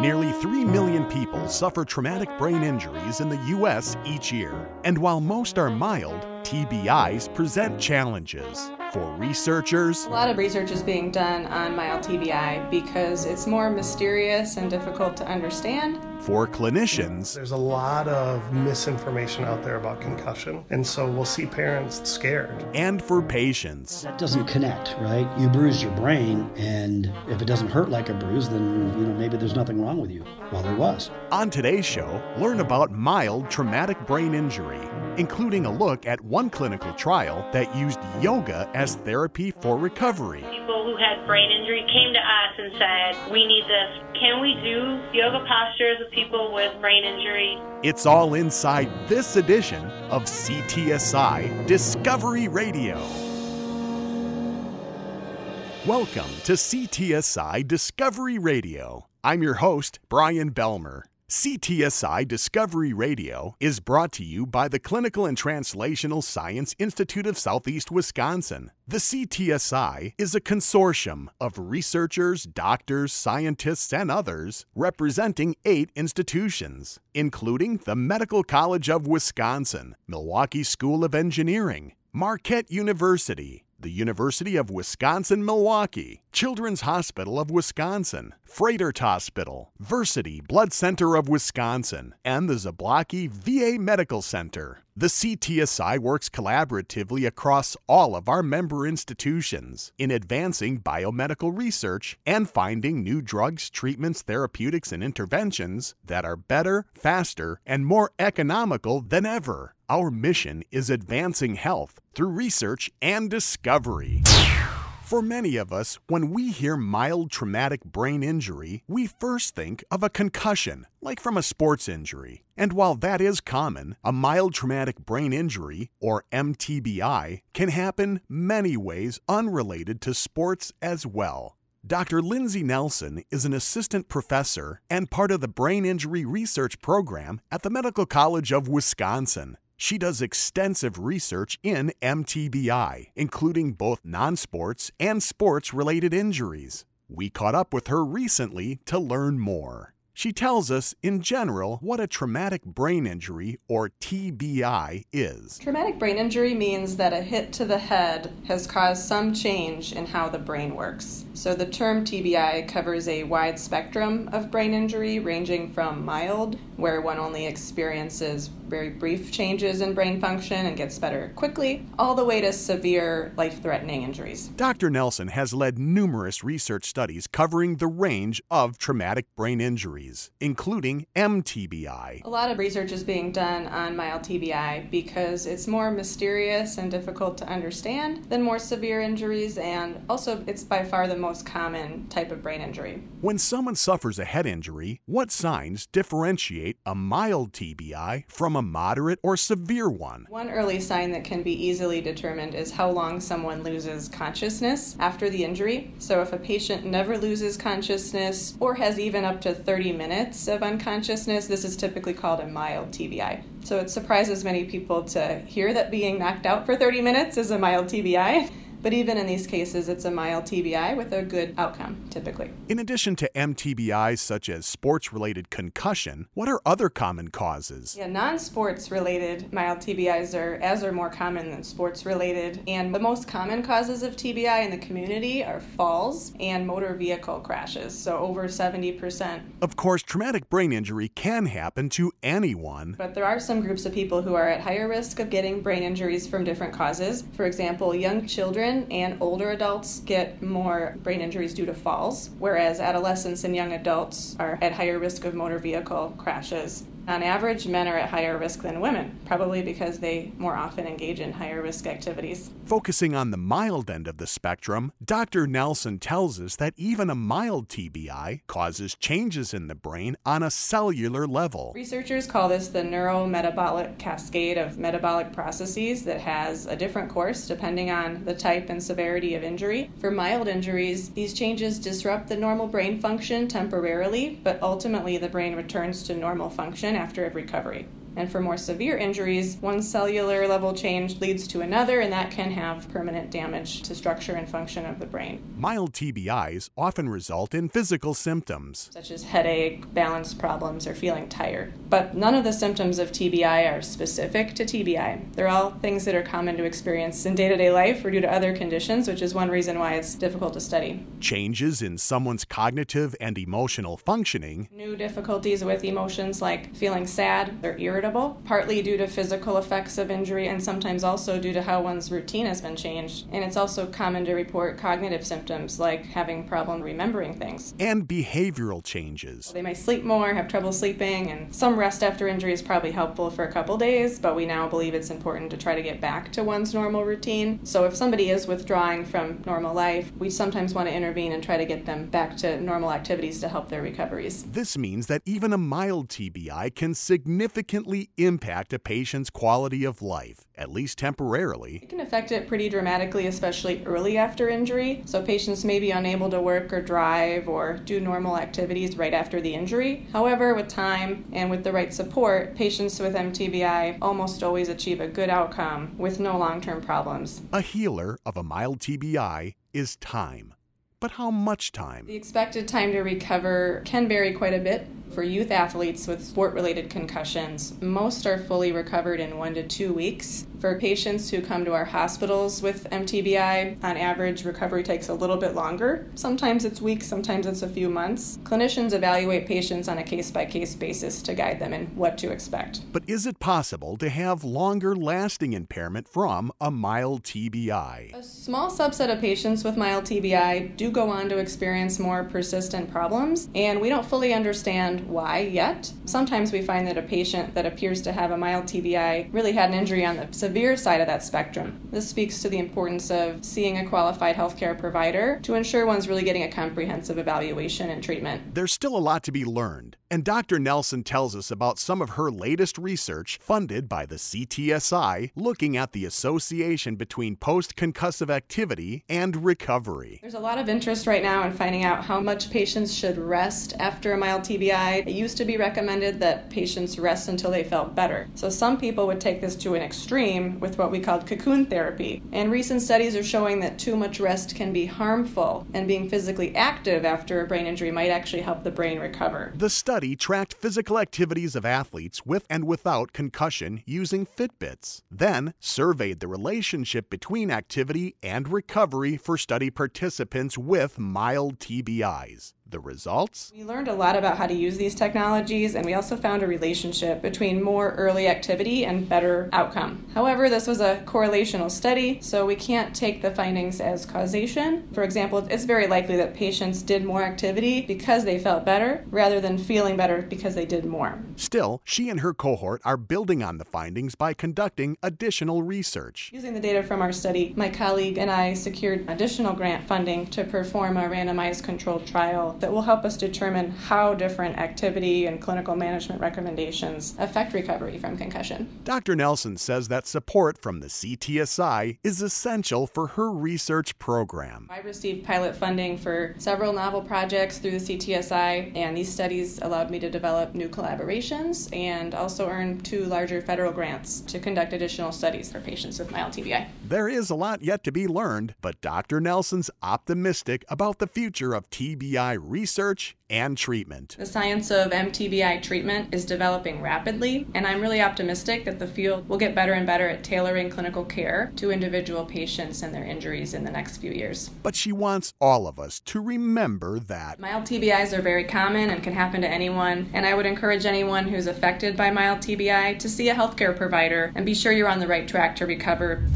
Nearly 3 million people suffer traumatic brain injuries in the U.S. each year. And while most are mild, TBIs present challenges. For researchers, A lot of research is being done on mild TBI because it's more mysterious and difficult to understand. for clinicians, There's a lot of misinformation out there about concussion, and so we'll see parents scared. and for patients. That doesn't connect, right? You bruise your brain, and if it doesn't hurt like a bruise, then you know maybe there's nothing wrong with you. Well, there was. On today's show, learn about mild traumatic brain injury, including a look at one clinical trial that used yoga as therapy for recovery. people who had brain injury came to us and said, We need this. Can we do yoga postures with people with brain injury? It's all inside this edition of CTSI Discovery Radio. Welcome to CTSI Discovery Radio. I'm your host, Brian Belmer. CTSI Discovery Radio is brought to you by the Clinical and Translational Science Institute of Southeast Wisconsin. The CTSI is a consortium of researchers, doctors, scientists, and others representing eight institutions, including the Medical College of Wisconsin, Milwaukee School of Engineering, Marquette University, the University of Wisconsin Milwaukee, Children's Hospital of Wisconsin, Froedtert Hospital, Versiti Blood Center of Wisconsin, and the Zablocki VA Medical Center. The CTSI works collaboratively across all of our member institutions in advancing biomedical research and finding new drugs, treatments, therapeutics, and interventions that are better, faster, and more economical than ever. Our mission is advancing health through research and discovery. For many of us, when we hear mild traumatic brain injury, we first think of a concussion, like from a sports injury. And while that is common, a mild traumatic brain injury, or MTBI, can happen many ways unrelated to sports as well. Dr. Lindsay Nelson is an assistant professor and part of the Brain Injury Research Program at the Medical College of Wisconsin. She does extensive research in MTBI, including both non sports and sports related injuries. We caught up with her recently to learn more. She tells us, in general, what a traumatic brain injury, or TBI, is. Traumatic brain injury means that a hit to the head has caused some change in how the brain works. So the term TBI covers a wide spectrum of brain injury, ranging from mild, where one only experiences very brief changes in brain function and gets better quickly, all the way to severe life threatening injuries. Dr. Nelson has led numerous research studies covering the range of traumatic brain injuries, including MTBI. A lot of research is being done on mild TBI because it's more mysterious and difficult to understand than more severe injuries, and also it's by far the most common type of brain injury. When someone suffers a head injury, what signs differentiate a mild TBI from a moderate or severe one? One early sign that can be easily determined is how long someone loses consciousness after the injury. So, if a patient never loses consciousness or has even up to 30 minutes of unconsciousness, this is typically called a mild TBI. So, it surprises many people to hear that being knocked out for 30 minutes is a mild TBI. But even in these cases, it's a mild TBI with a good outcome, typically. In addition to MTBIs such as sports related concussion, what are other common causes? Yeah, non-sports related mild TBIs are as or more common than sports related, and the most common causes of TBI in the community are falls and motor vehicle crashes. So over 70%. Of course, traumatic brain injury can happen to anyone. But there are some groups of people who are at higher risk of getting brain injuries from different causes. For example, young children and older adults get more brain injuries due to falls, whereas adolescents and young adults are at higher risk of motor vehicle crashes. On average, men are at higher risk than women, probably because they more often engage in higher risk activities. Focusing on the mild end of the spectrum, Dr. Nelson tells us that even a mild TBI causes changes in the brain on a cellular level. Researchers call this the neurometabolic cascade of metabolic processes that has a different course depending on the type and severity of injury. For mild injuries, these changes disrupt the normal brain function temporarily, but ultimately the brain returns to normal function after every recovery. And for more severe injuries, one cellular level change leads to another, and that can have permanent damage to structure and function of the brain. Mild TBIs often result in physical symptoms, such as headache, balance problems, or feeling tired. But none of the symptoms of TBI are specific to TBI. They're all things that are common to experience in day to day life or due to other conditions, which is one reason why it's difficult to study. Changes in someone's cognitive and emotional functioning, new difficulties with emotions like feeling sad or irritable, partly due to physical effects of injury and sometimes also due to how one's routine has been changed. And it's also common to report cognitive symptoms like having problem remembering things. And behavioral changes. They may sleep more, have trouble sleeping, and some rest after injury is probably helpful for a couple days, but we now believe it's important to try to get back to one's normal routine. So if somebody is withdrawing from normal life, we sometimes want to intervene and try to get them back to normal activities to help their recoveries. This means that even a mild TBI can significantly impact a patient's quality of life, at least temporarily. It can affect it pretty dramatically, especially early after injury. So patients may be unable to work or drive or do normal activities right after the injury. However, with time and with the right support, patients with MTBI almost always achieve a good outcome with no long term problems. A healer of a mild TBI is time. But how much time? The expected time to recover can vary quite a bit. For youth athletes with sport related concussions, most are fully recovered in one to two weeks. For patients who come to our hospitals with MTBI, on average, recovery takes a little bit longer. Sometimes it's weeks, sometimes it's a few months. Clinicians evaluate patients on a case by case basis to guide them in what to expect. But is it possible to have longer lasting impairment from a mild TBI? A small subset of patients with mild TBI do go on to experience more persistent problems, and we don't fully understand why yet. Sometimes we find that a patient that appears to have a mild TBI really had an injury on the severe side of that spectrum. This speaks to the importance of seeing a qualified healthcare provider to ensure one's really getting a comprehensive evaluation and treatment. There's still a lot to be learned, and Dr. Nelson tells us about some of her latest research funded by the CTSI looking at the association between post concussive activity and recovery. There's a lot of interest right now in finding out how much patients should rest after a mild TBI. It used to be recommended that patients rest until they felt better. So some people would take this to an extreme with what we called cocoon therapy. And recent studies are showing that too much rest can be harmful, and being physically active after a brain injury might actually help the brain recover. The study tracked physical activities of athletes with and without concussion using Fitbits, then surveyed the relationship between activity and recovery for study participants with mild TBIs. The results? We learned a lot about how to use these technologies, and we also found a relationship between more early activity and better outcome. However, this was a correlational study, so we can't take the findings as causation. For example, it's very likely that patients did more activity because they felt better rather than feeling better because they did more. Still, she and her cohort are building on the findings by conducting additional research. Using the data from our study, my colleague and I secured additional grant funding to perform a randomized controlled trial that will help us determine how different activity and clinical management recommendations affect recovery from concussion. Dr. Nelson says that support from the CTSI is essential for her research program. I received pilot funding for several novel projects through the CTSI, and these studies allowed me to develop new collaborations and also earn two larger federal grants to conduct additional studies for patients with mild TBI. There is a lot yet to be learned, but Dr. Nelson's optimistic about the future of TBI research and treatment. The science of MTBI treatment is developing rapidly, and I'm really optimistic that the field will get better and better at tailoring clinical care to individual patients and their injuries in the next few years. But she wants all of us to remember that mild TBIs are very common and can happen to anyone, and I would encourage anyone who's affected by mild TBI to see a healthcare provider and be sure you're on the right track to recover.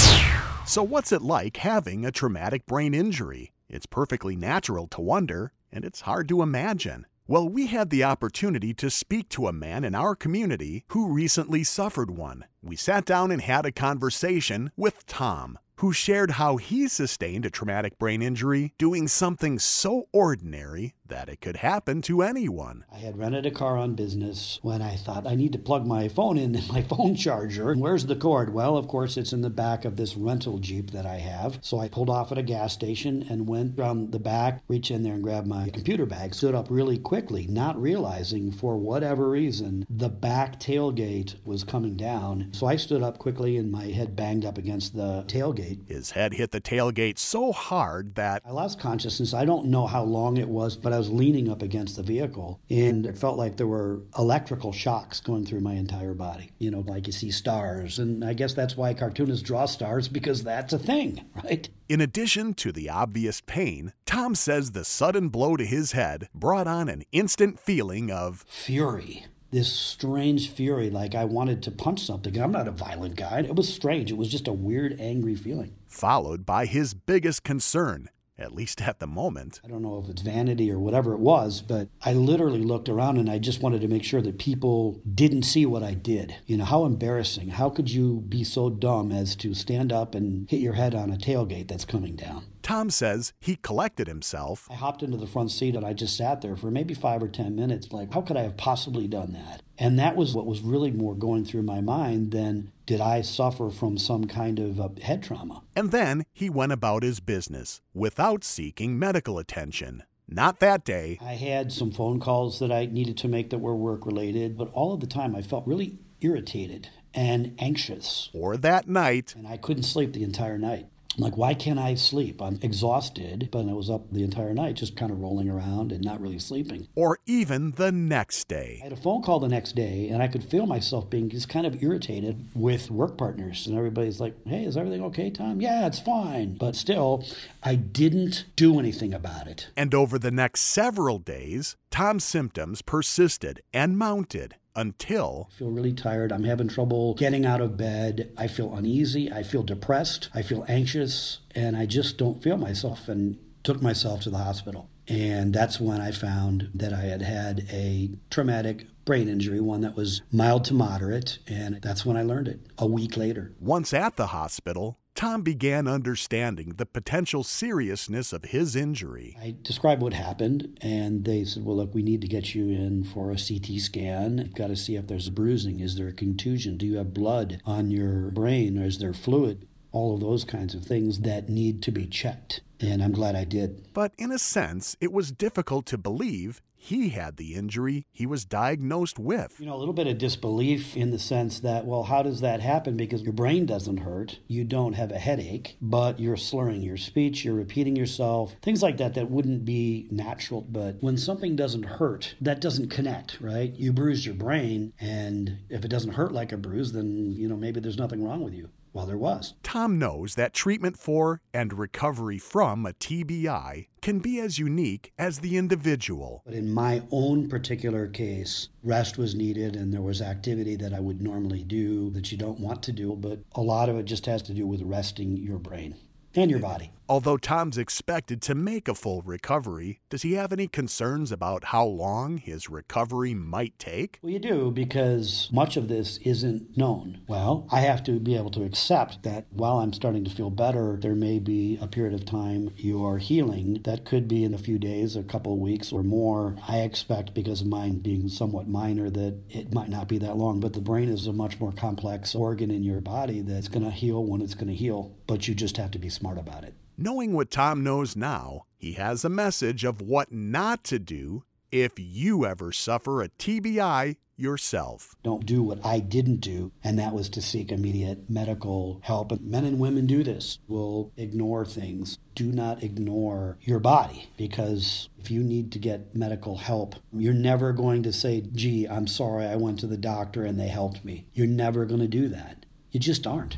So, what's it like having a traumatic brain injury? It's perfectly natural to wonder and it's hard to imagine. Well, we had the opportunity to speak to a man in our community who recently suffered one. We sat down and had a conversation with Tom, who shared how he sustained a traumatic brain injury doing something so ordinary that it could happen to anyone. I had rented a car on business when I thought I need to plug my phone in my phone charger. Where's the cord? Well, of course, it's in the back of this rental Jeep that I have. So I pulled off at a gas station and went around the back, reached in there and grabbed my computer bag, stood up really quickly, not realizing for whatever reason the back tailgate was coming down. So I stood up quickly and my head banged up against the tailgate. His head hit the tailgate so hard that I lost consciousness. I don't know how long it was, but I was leaning up against the vehicle and it felt like there were electrical shocks going through my entire body. You know, like you see stars. And I guess that's why cartoonists draw stars because that's a thing, right? In addition to the obvious pain, Tom says the sudden blow to his head brought on an instant feeling of fury. This strange fury, like I wanted to punch something. I'm not a violent guy. It was strange. It was just a weird, angry feeling. Followed by his biggest concern at least at the moment. I don't know if it's vanity or whatever it was, but I literally looked around and I just wanted to make sure that people didn't see what I did. You know, how embarrassing. How could you be so dumb as to stand up and hit your head on a tailgate that's coming down? Tom says he collected himself. I hopped into the front seat and I just sat there for maybe five or 10 minutes. Like, how could I have possibly done that? And that was what was really more going through my mind than did I suffer from some kind of uh, head trauma. And then he went about his business without seeking medical attention. Not that day. I had some phone calls that I needed to make that were work related, but all of the time I felt really irritated and anxious. Or that night. And I couldn't sleep the entire night. I'm like, why can't I sleep? I'm exhausted, but I was up the entire night just kind of rolling around and not really sleeping. Or even the next day. I had a phone call the next day, and I could feel myself being just kind of irritated with work partners. And everybody's like, hey, is everything okay, Tom? Yeah, it's fine. But still, I didn't do anything about it. And over the next several days, Tom's symptoms persisted and mounted until I feel really tired. I'm having trouble getting out of bed. I feel uneasy. I feel depressed. I feel anxious, and I just don't feel myself and took myself to the hospital. And that's when I found that I had had a traumatic brain injury, one that was mild to moderate, and that's when I learned it a week later. Once at the hospital, Tom began understanding the potential seriousness of his injury. I described what happened, and they said, Well, look, we need to get you in for a CT scan. You've got to see if there's bruising. Is there a contusion? Do you have blood on your brain, or is there fluid? All of those kinds of things that need to be checked. And I'm glad I did. But in a sense, it was difficult to believe he had the injury he was diagnosed with. You know, a little bit of disbelief in the sense that, well, how does that happen? Because your brain doesn't hurt, you don't have a headache, but you're slurring your speech, you're repeating yourself, things like that that wouldn't be natural. But when something doesn't hurt, that doesn't connect, right? You bruise your brain, and if it doesn't hurt like a bruise, then, you know, maybe there's nothing wrong with you. Well, there was. Tom knows that treatment for and recovery from a TBI can be as unique as the individual. But in my own particular case, rest was needed and there was activity that I would normally do that you don't want to do, but a lot of it just has to do with resting your brain and your body. Although Tom's expected to make a full recovery, does he have any concerns about how long his recovery might take? Well, you do because much of this isn't known. Well, I have to be able to accept that while I'm starting to feel better, there may be a period of time you are healing. That could be in a few days, a couple of weeks, or more. I expect, because of mine being somewhat minor, that it might not be that long. But the brain is a much more complex organ in your body that's going to heal when it's going to heal. But you just have to be smart about it. Knowing what Tom knows now, he has a message of what not to do if you ever suffer a TBI yourself. Don't do what I didn't do, and that was to seek immediate medical help. Men and women do this, will ignore things. Do not ignore your body because if you need to get medical help, you're never going to say, gee, I'm sorry, I went to the doctor and they helped me. You're never going to do that. You just aren't.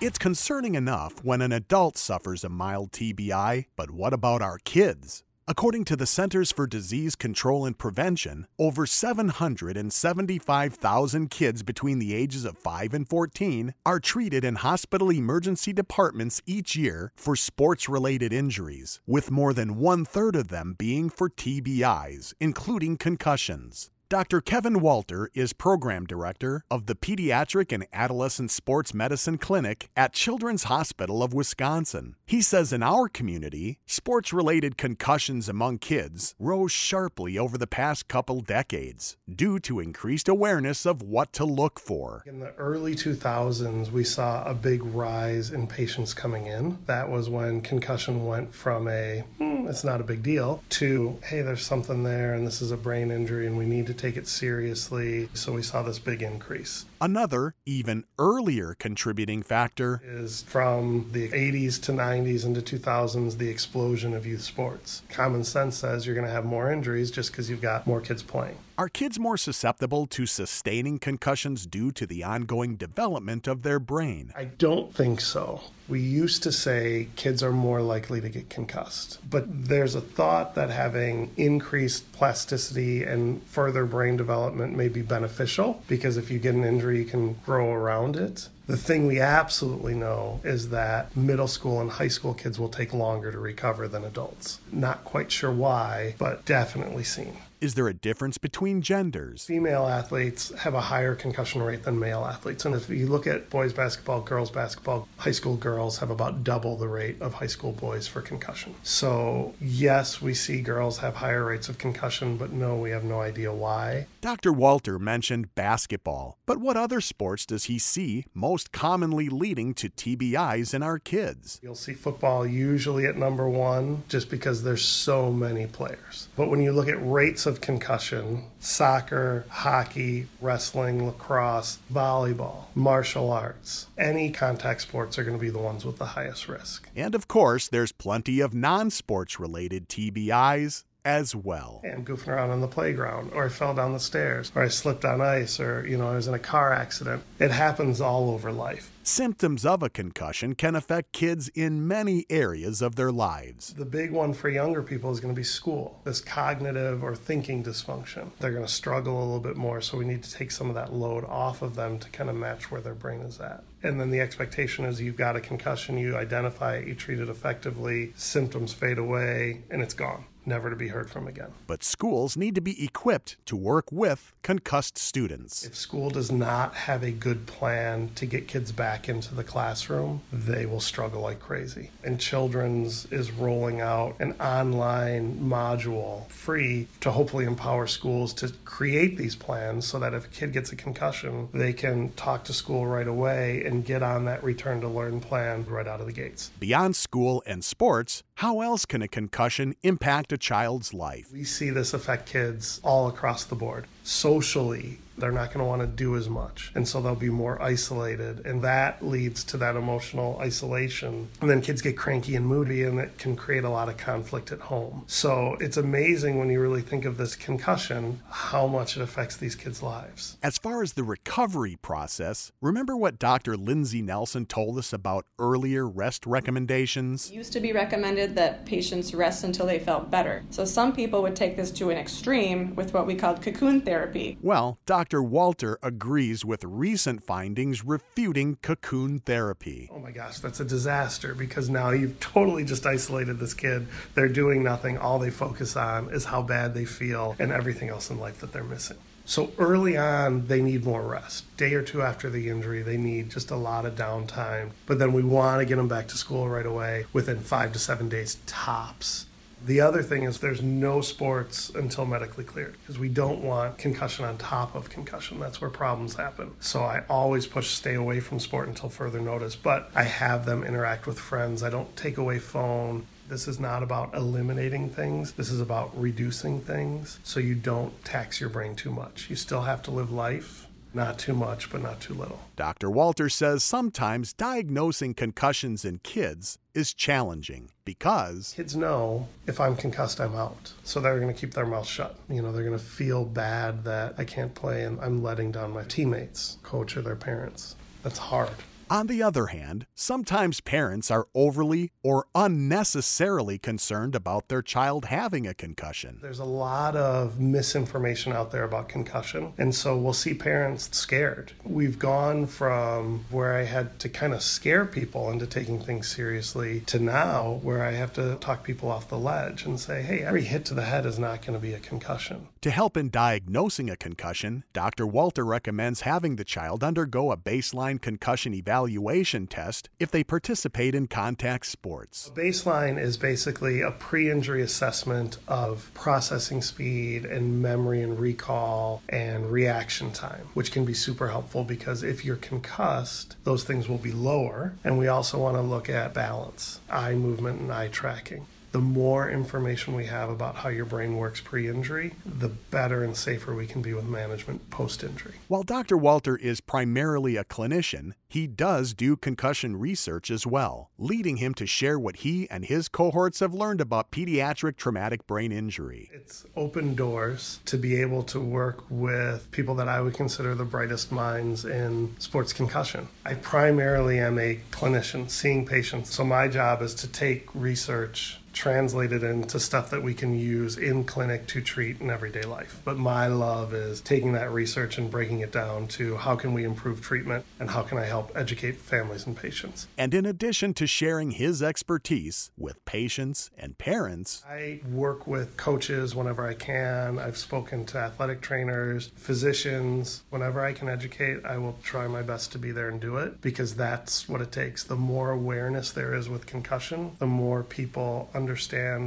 It's concerning enough when an adult suffers a mild TBI, but what about our kids? According to the Centers for Disease Control and Prevention, over 775,000 kids between the ages of 5 and 14 are treated in hospital emergency departments each year for sports related injuries, with more than one third of them being for TBIs, including concussions. Dr. Kevin Walter is Program Director of the Pediatric and Adolescent Sports Medicine Clinic at Children's Hospital of Wisconsin. He says in our community, sports related concussions among kids rose sharply over the past couple decades due to increased awareness of what to look for. In the early 2000s, we saw a big rise in patients coming in. That was when concussion went from a, hmm, it's not a big deal, to, hey, there's something there and this is a brain injury and we need to take it seriously. So we saw this big increase. Another, even earlier contributing factor is from the 80s to 90s into 2000s, the explosion of youth sports. Common sense says you're going to have more injuries just because you've got more kids playing. Are kids more susceptible to sustaining concussions due to the ongoing development of their brain? I don't think so. We used to say kids are more likely to get concussed, but there's a thought that having increased plasticity and further brain development may be beneficial because if you get an injury, you can grow around it. The thing we absolutely know is that middle school and high school kids will take longer to recover than adults. Not quite sure why, but definitely seen. Is there a difference between genders? Female athletes have a higher concussion rate than male athletes. And if you look at boys basketball, girls basketball, high school girls have about double the rate of high school boys for concussion. So, yes, we see girls have higher rates of concussion, but no, we have no idea why. Dr. Walter mentioned basketball, but what other sports does he see most commonly leading to TBIs in our kids? You'll see football usually at number one just because there's so many players. But when you look at rates of concussion soccer, hockey, wrestling, lacrosse, volleyball, martial arts. Any contact sports are going to be the ones with the highest risk. And of course, there's plenty of non sports related TBIs as well. And goofing around on the playground, or I fell down the stairs, or I slipped on ice, or, you know, I was in a car accident. It happens all over life. Symptoms of a concussion can affect kids in many areas of their lives. The big one for younger people is going to be school, this cognitive or thinking dysfunction. They're going to struggle a little bit more, so we need to take some of that load off of them to kind of match where their brain is at. And then the expectation is you've got a concussion, you identify it, you treat it effectively, symptoms fade away, and it's gone never to be heard from again. But schools need to be equipped to work with concussed students. If school does not have a good plan to get kids back into the classroom, they will struggle like crazy. And Children's is rolling out an online module free to hopefully empower schools to create these plans so that if a kid gets a concussion, they can talk to school right away and get on that return to learn plan right out of the gates. Beyond school and sports, how else can a concussion impact a child's life? We see this affect kids all across the board. Socially, they're not going to want to do as much. And so they'll be more isolated. And that leads to that emotional isolation. And then kids get cranky and moody, and it can create a lot of conflict at home. So it's amazing when you really think of this concussion, how much it affects these kids' lives. As far as the recovery process, remember what Dr. Lindsay Nelson told us about earlier rest recommendations? It used to be recommended that patients rest until they felt better. So some people would take this to an extreme with what we called cocoon therapy. Well, Dr. Dr. Walter agrees with recent findings refuting cocoon therapy. Oh my gosh, that's a disaster because now you've totally just isolated this kid. They're doing nothing. All they focus on is how bad they feel and everything else in life that they're missing. So early on, they need more rest. Day or two after the injury, they need just a lot of downtime. But then we want to get them back to school right away within five to seven days tops. The other thing is there's no sports until medically cleared because we don't want concussion on top of concussion. That's where problems happen. So I always push stay away from sport until further notice, but I have them interact with friends. I don't take away phone. This is not about eliminating things. This is about reducing things so you don't tax your brain too much. You still have to live life not too much, but not too little. Dr. Walter says sometimes diagnosing concussions in kids is challenging because kids know if I'm concussed, I'm out. So they're going to keep their mouth shut. You know, they're going to feel bad that I can't play and I'm letting down my teammates, coach, or their parents. That's hard. On the other hand, sometimes parents are overly or unnecessarily concerned about their child having a concussion. There's a lot of misinformation out there about concussion, and so we'll see parents scared. We've gone from where I had to kind of scare people into taking things seriously to now where I have to talk people off the ledge and say, hey, every hit to the head is not going to be a concussion. To help in diagnosing a concussion, Dr. Walter recommends having the child undergo a baseline concussion evaluation test if they participate in contact sports. Baseline is basically a pre injury assessment of processing speed and memory and recall and reaction time, which can be super helpful because if you're concussed, those things will be lower. And we also want to look at balance, eye movement, and eye tracking the more information we have about how your brain works pre injury, the better and safer we can be with management post injury. While Dr. Walter is primarily a clinician, he does do concussion research as well, leading him to share what he and his cohorts have learned about pediatric traumatic brain injury. It's open doors to be able to work with people that I would consider the brightest minds in sports concussion. I primarily am a clinician seeing patients, so my job is to take research translated into stuff that we can use in clinic to treat in everyday life. But my love is taking that research and breaking it down to how can we improve treatment and how can I help educate families and patients. And in addition to sharing his expertise with patients and parents, I work with coaches whenever I can. I've spoken to athletic trainers, physicians. Whenever I can educate, I will try my best to be there and do it because that's what it takes. The more awareness there is with concussion, the more people understand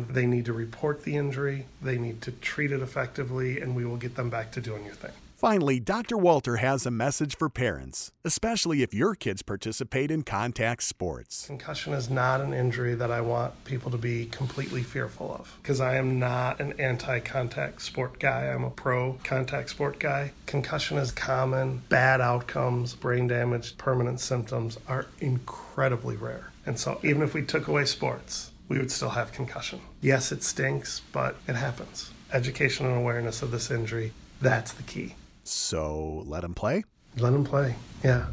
they need to report the injury, they need to treat it effectively, and we will get them back to doing your thing. Finally, Dr. Walter has a message for parents, especially if your kids participate in contact sports. Concussion is not an injury that I want people to be completely fearful of because I am not an anti contact sport guy. I'm a pro contact sport guy. Concussion is common, bad outcomes, brain damage, permanent symptoms are incredibly rare. And so, even if we took away sports, we would still have concussion. Yes, it stinks, but it happens. Education and awareness of this injury, that's the key. So let him play? Let him play, yeah.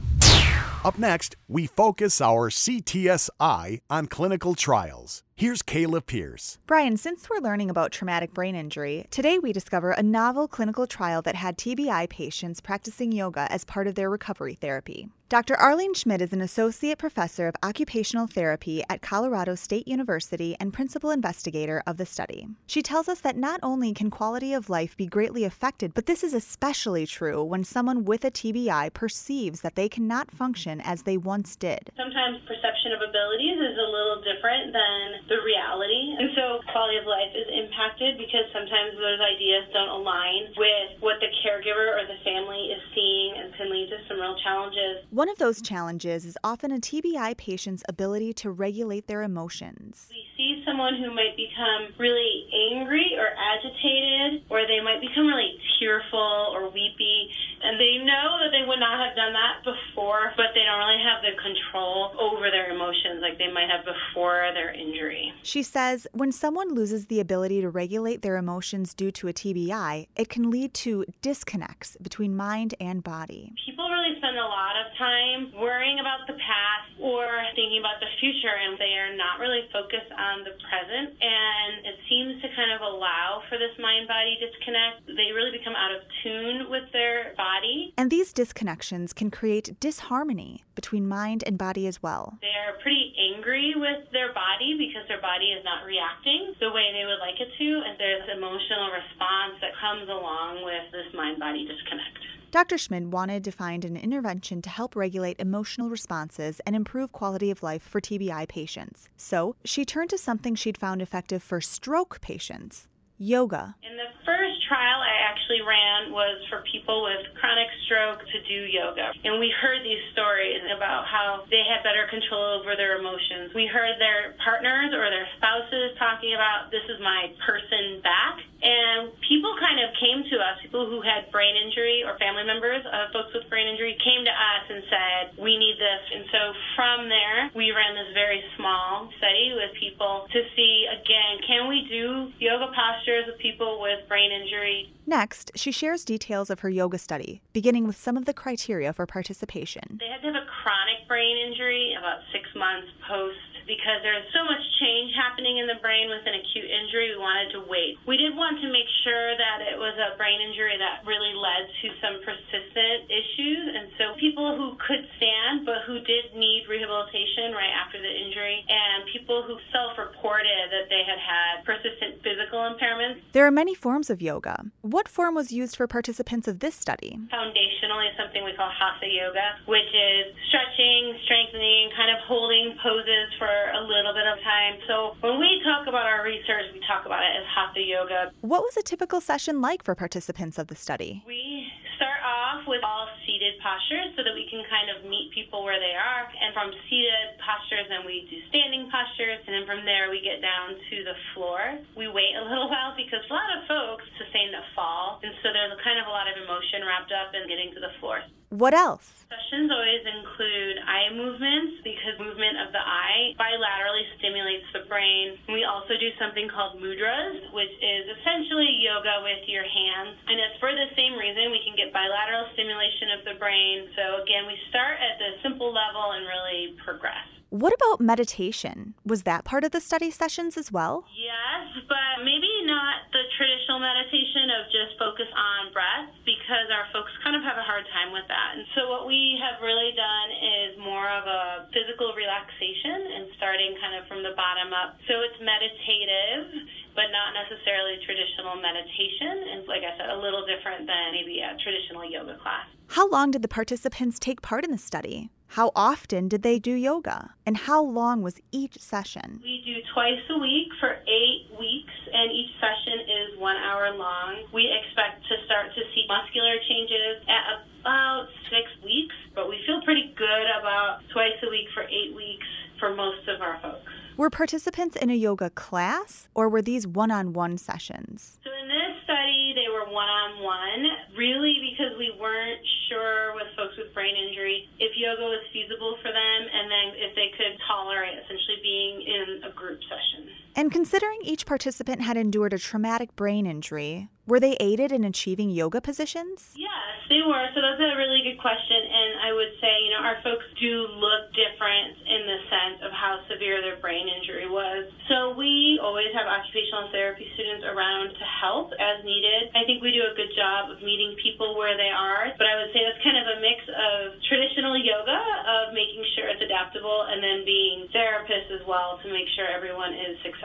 Up next, we focus our CTSI on clinical trials. Here's Kayla Pierce. Brian, since we're learning about traumatic brain injury, today we discover a novel clinical trial that had TBI patients practicing yoga as part of their recovery therapy. Dr. Arlene Schmid is an associate professor of occupational therapy at Colorado State University and principal investigator of the study. She tells us that not only can quality of life be greatly affected, but this is especially true when someone with a TBI perceives that they cannot function as they once did. Sometimes perception of abilities is a little different than the reality. And so quality of life is impacted because sometimes those ideas don't align with what the caregiver or the family is seeing and can lead to some real challenges. One of those challenges is often a TBI patient's ability to regulate their emotions. We see someone who might become really angry or agitated, or they might become really tearful or weepy, and they know that they would not have done that before, but they don't really have the control over their emotions like they might have before their injury. She says when someone loses the ability to regulate their emotions due to a TBI, it can lead to disconnects between mind and body. People spend a lot of time worrying about the past or thinking about the future, and they are not really focused on the present. And it seems to kind of allow for this mind body disconnect. They really become out of tune with their body. And these disconnections can create disharmony between mind and body as well. They are pretty angry with their body because their body is not reacting the way they would like it to, and there's emotional response that comes along with this mind body disconnect. Dr. Schmid wanted to find an intervention to help regulate emotional responses and improve quality of life for TBI patients. So she turned to something she'd found effective for stroke patients yoga. In the first trial I actually ran was for people with chronic stroke to do yoga. And we heard these stories about how they had better control over their emotions. We heard their partners or their spouses talking about this is my person back. And people kind of came to us, people who had brain injury or family members of folks with brain injury came to us and said, we need this. And so from there, we ran this very small study with people to see, again, can we do yoga postures with people with brain injury? Next, she shares details of her yoga study, beginning with some of the criteria for participation. They had to have a chronic brain injury about six months post because there's so much change happening in the brain with an acute injury, we wanted to wait. We did want to make sure that it was a brain injury that really led to some persistent issues. And so people who could stand but who did need rehabilitation right after the injury, and people who self reported that they had had persistent physical impairments. There are many forms of yoga. What form was used for participants of this study? Foundationally, something we call hatha yoga, which is stretching, strengthening, kind of holding poses for a little bit of time. So when we talk about our research, we talk about it as hatha yoga. What was a typical session like for participants of the study? We start off with all seated postures so that we can kind of meet people where they are. And from seated postures, then we do standing postures. And then from there, we get down to the floor. We wait a little while because a lot of folks sustain a fall. And so there's kind of a lot of emotion wrapped up in getting to the floor. What else? Sessions always include eye movements because movement of the eye bilaterally stimulates the brain. We also do something called mudras, which is essentially yoga with your hands. And it's for the same reason we can get bilateral stimulation of the brain. So again, we start at the simple level and really progress. What about meditation? Was that part of the study sessions as well? Yes, but maybe not the traditional meditation of just focus on breath because our folks kind of have a hard time with that. And so what we have really done is more of a physical relaxation and starting kind of from the bottom up. So it's meditative but not necessarily traditional meditation. And like I said, a little different than maybe a traditional yoga class. How long did the participants take part in the study? How often did they do yoga? And how long was each session? We do twice a week for eight weeks, and each session is one hour long. We expect to start to see muscular changes at about six weeks, but we feel pretty good about twice a week for eight weeks for most of our folks. Were participants in a yoga class or were these one on one sessions? So in this study, they were one on one, really because we weren't sure with folks with brain injury if yoga was feasible for them and then if they could tolerate essentially being in a group session. And considering each participant had endured a traumatic brain injury, were they aided in achieving yoga positions? Yes, they were. So that's a really good question. And I would say, you know, our folks do look different in the sense of how severe their brain injury was. So we always have occupational therapy students around to help as needed. I think we do a good job of meeting people where they are. But I would say that's kind of a mix of traditional yoga, of making sure it's adaptable, and then being therapists as well to make sure everyone is successful.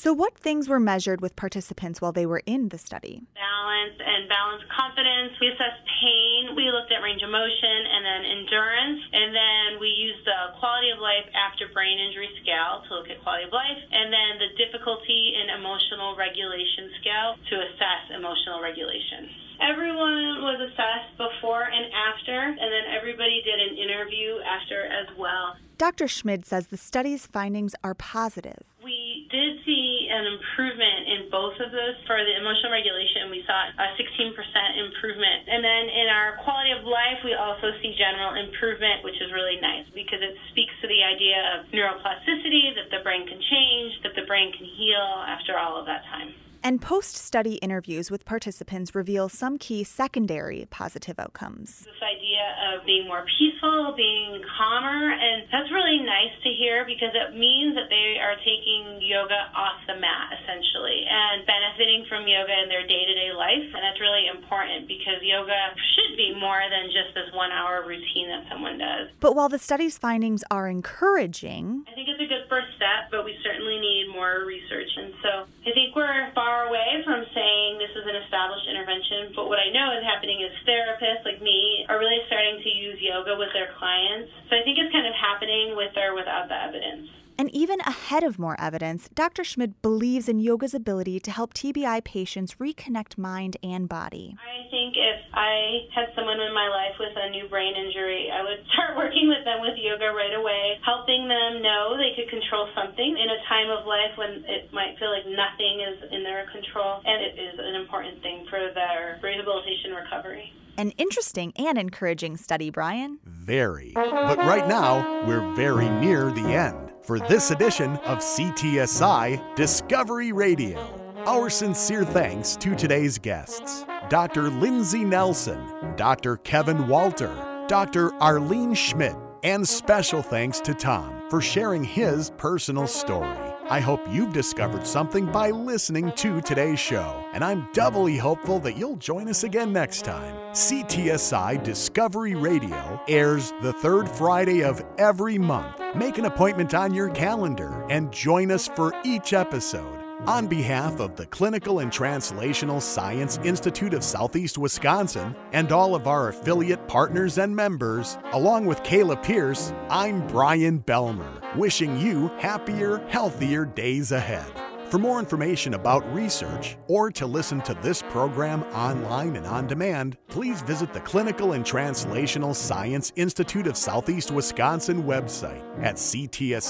So, what things were measured with participants while they were in the study? Balance and balance confidence. We assessed pain. We looked at range of motion and then endurance. And then we used the quality of life after brain injury scale to look at quality of life. And then the difficulty in emotional regulation scale to assess emotional regulation. Everyone was assessed before and after, and then everybody did an interview after as well. Dr. Schmid says the study's findings are positive. We did see an improvement in both of those. For the emotional regulation, we saw a 16% improvement. And then in our quality of life, we also see general improvement, which is really nice because it speaks to the idea of neuroplasticity, that the brain can change, that the brain can heal after all of that time. And post study interviews with participants reveal some key secondary positive outcomes. This idea of being more peaceful, being calmer, and that's really nice to hear because it means that they are taking yoga off the mat essentially and benefiting from yoga in their day to day life. And that's really important because yoga should be more than just this one hour routine that someone does. But while the study's findings are encouraging, I think it's a good first step, but we certainly need more research. And so I think we're far away from saying this is an established intervention, but what I know is happening is therapists like me are really starting to use yoga with their clients. So I think it's kind of happening with or without the evidence. And even ahead of more evidence, Dr. Schmid believes in yoga's ability to help TBI patients reconnect mind and body. I think if I had someone in my life with a new brain injury, I would start working with them with yoga right away, helping them know they could control something in a time of life when it might feel like nothing is in their control. And it is an important thing for their rehabilitation recovery. An interesting and encouraging study, Brian. Very. But right now, we're very near the end for this edition of CTSI Discovery Radio. Our sincere thanks to today's guests Dr. Lindsay Nelson, Dr. Kevin Walter, Dr. Arlene Schmid, And special thanks to Tom for sharing his personal story. I hope you've discovered something by listening to today's show, and I'm doubly hopeful that you'll join us again next time. CTSI Discovery Radio airs the third Friday of every month. Make an appointment on your calendar and join us for each episode. On behalf of the Clinical and Translational Science Institute of Southeast Wisconsin and all of our affiliate partners and members, along with Kayla Pierce, I'm Brian Belmer, wishing you happier, healthier days ahead. For more information about research or to listen to this program online and on demand, please visit the Clinical and Translational Science Institute of Southeast Wisconsin website at ctsi.mcw.edu.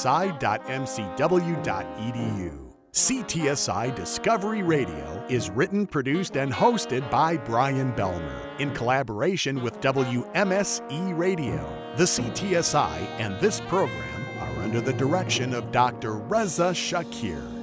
CTSI Discovery Radio is written, produced, and hosted by Brian Belmer in collaboration with WMSE Radio. The CTSI and this program are under the direction of Dr. Reza Shaker.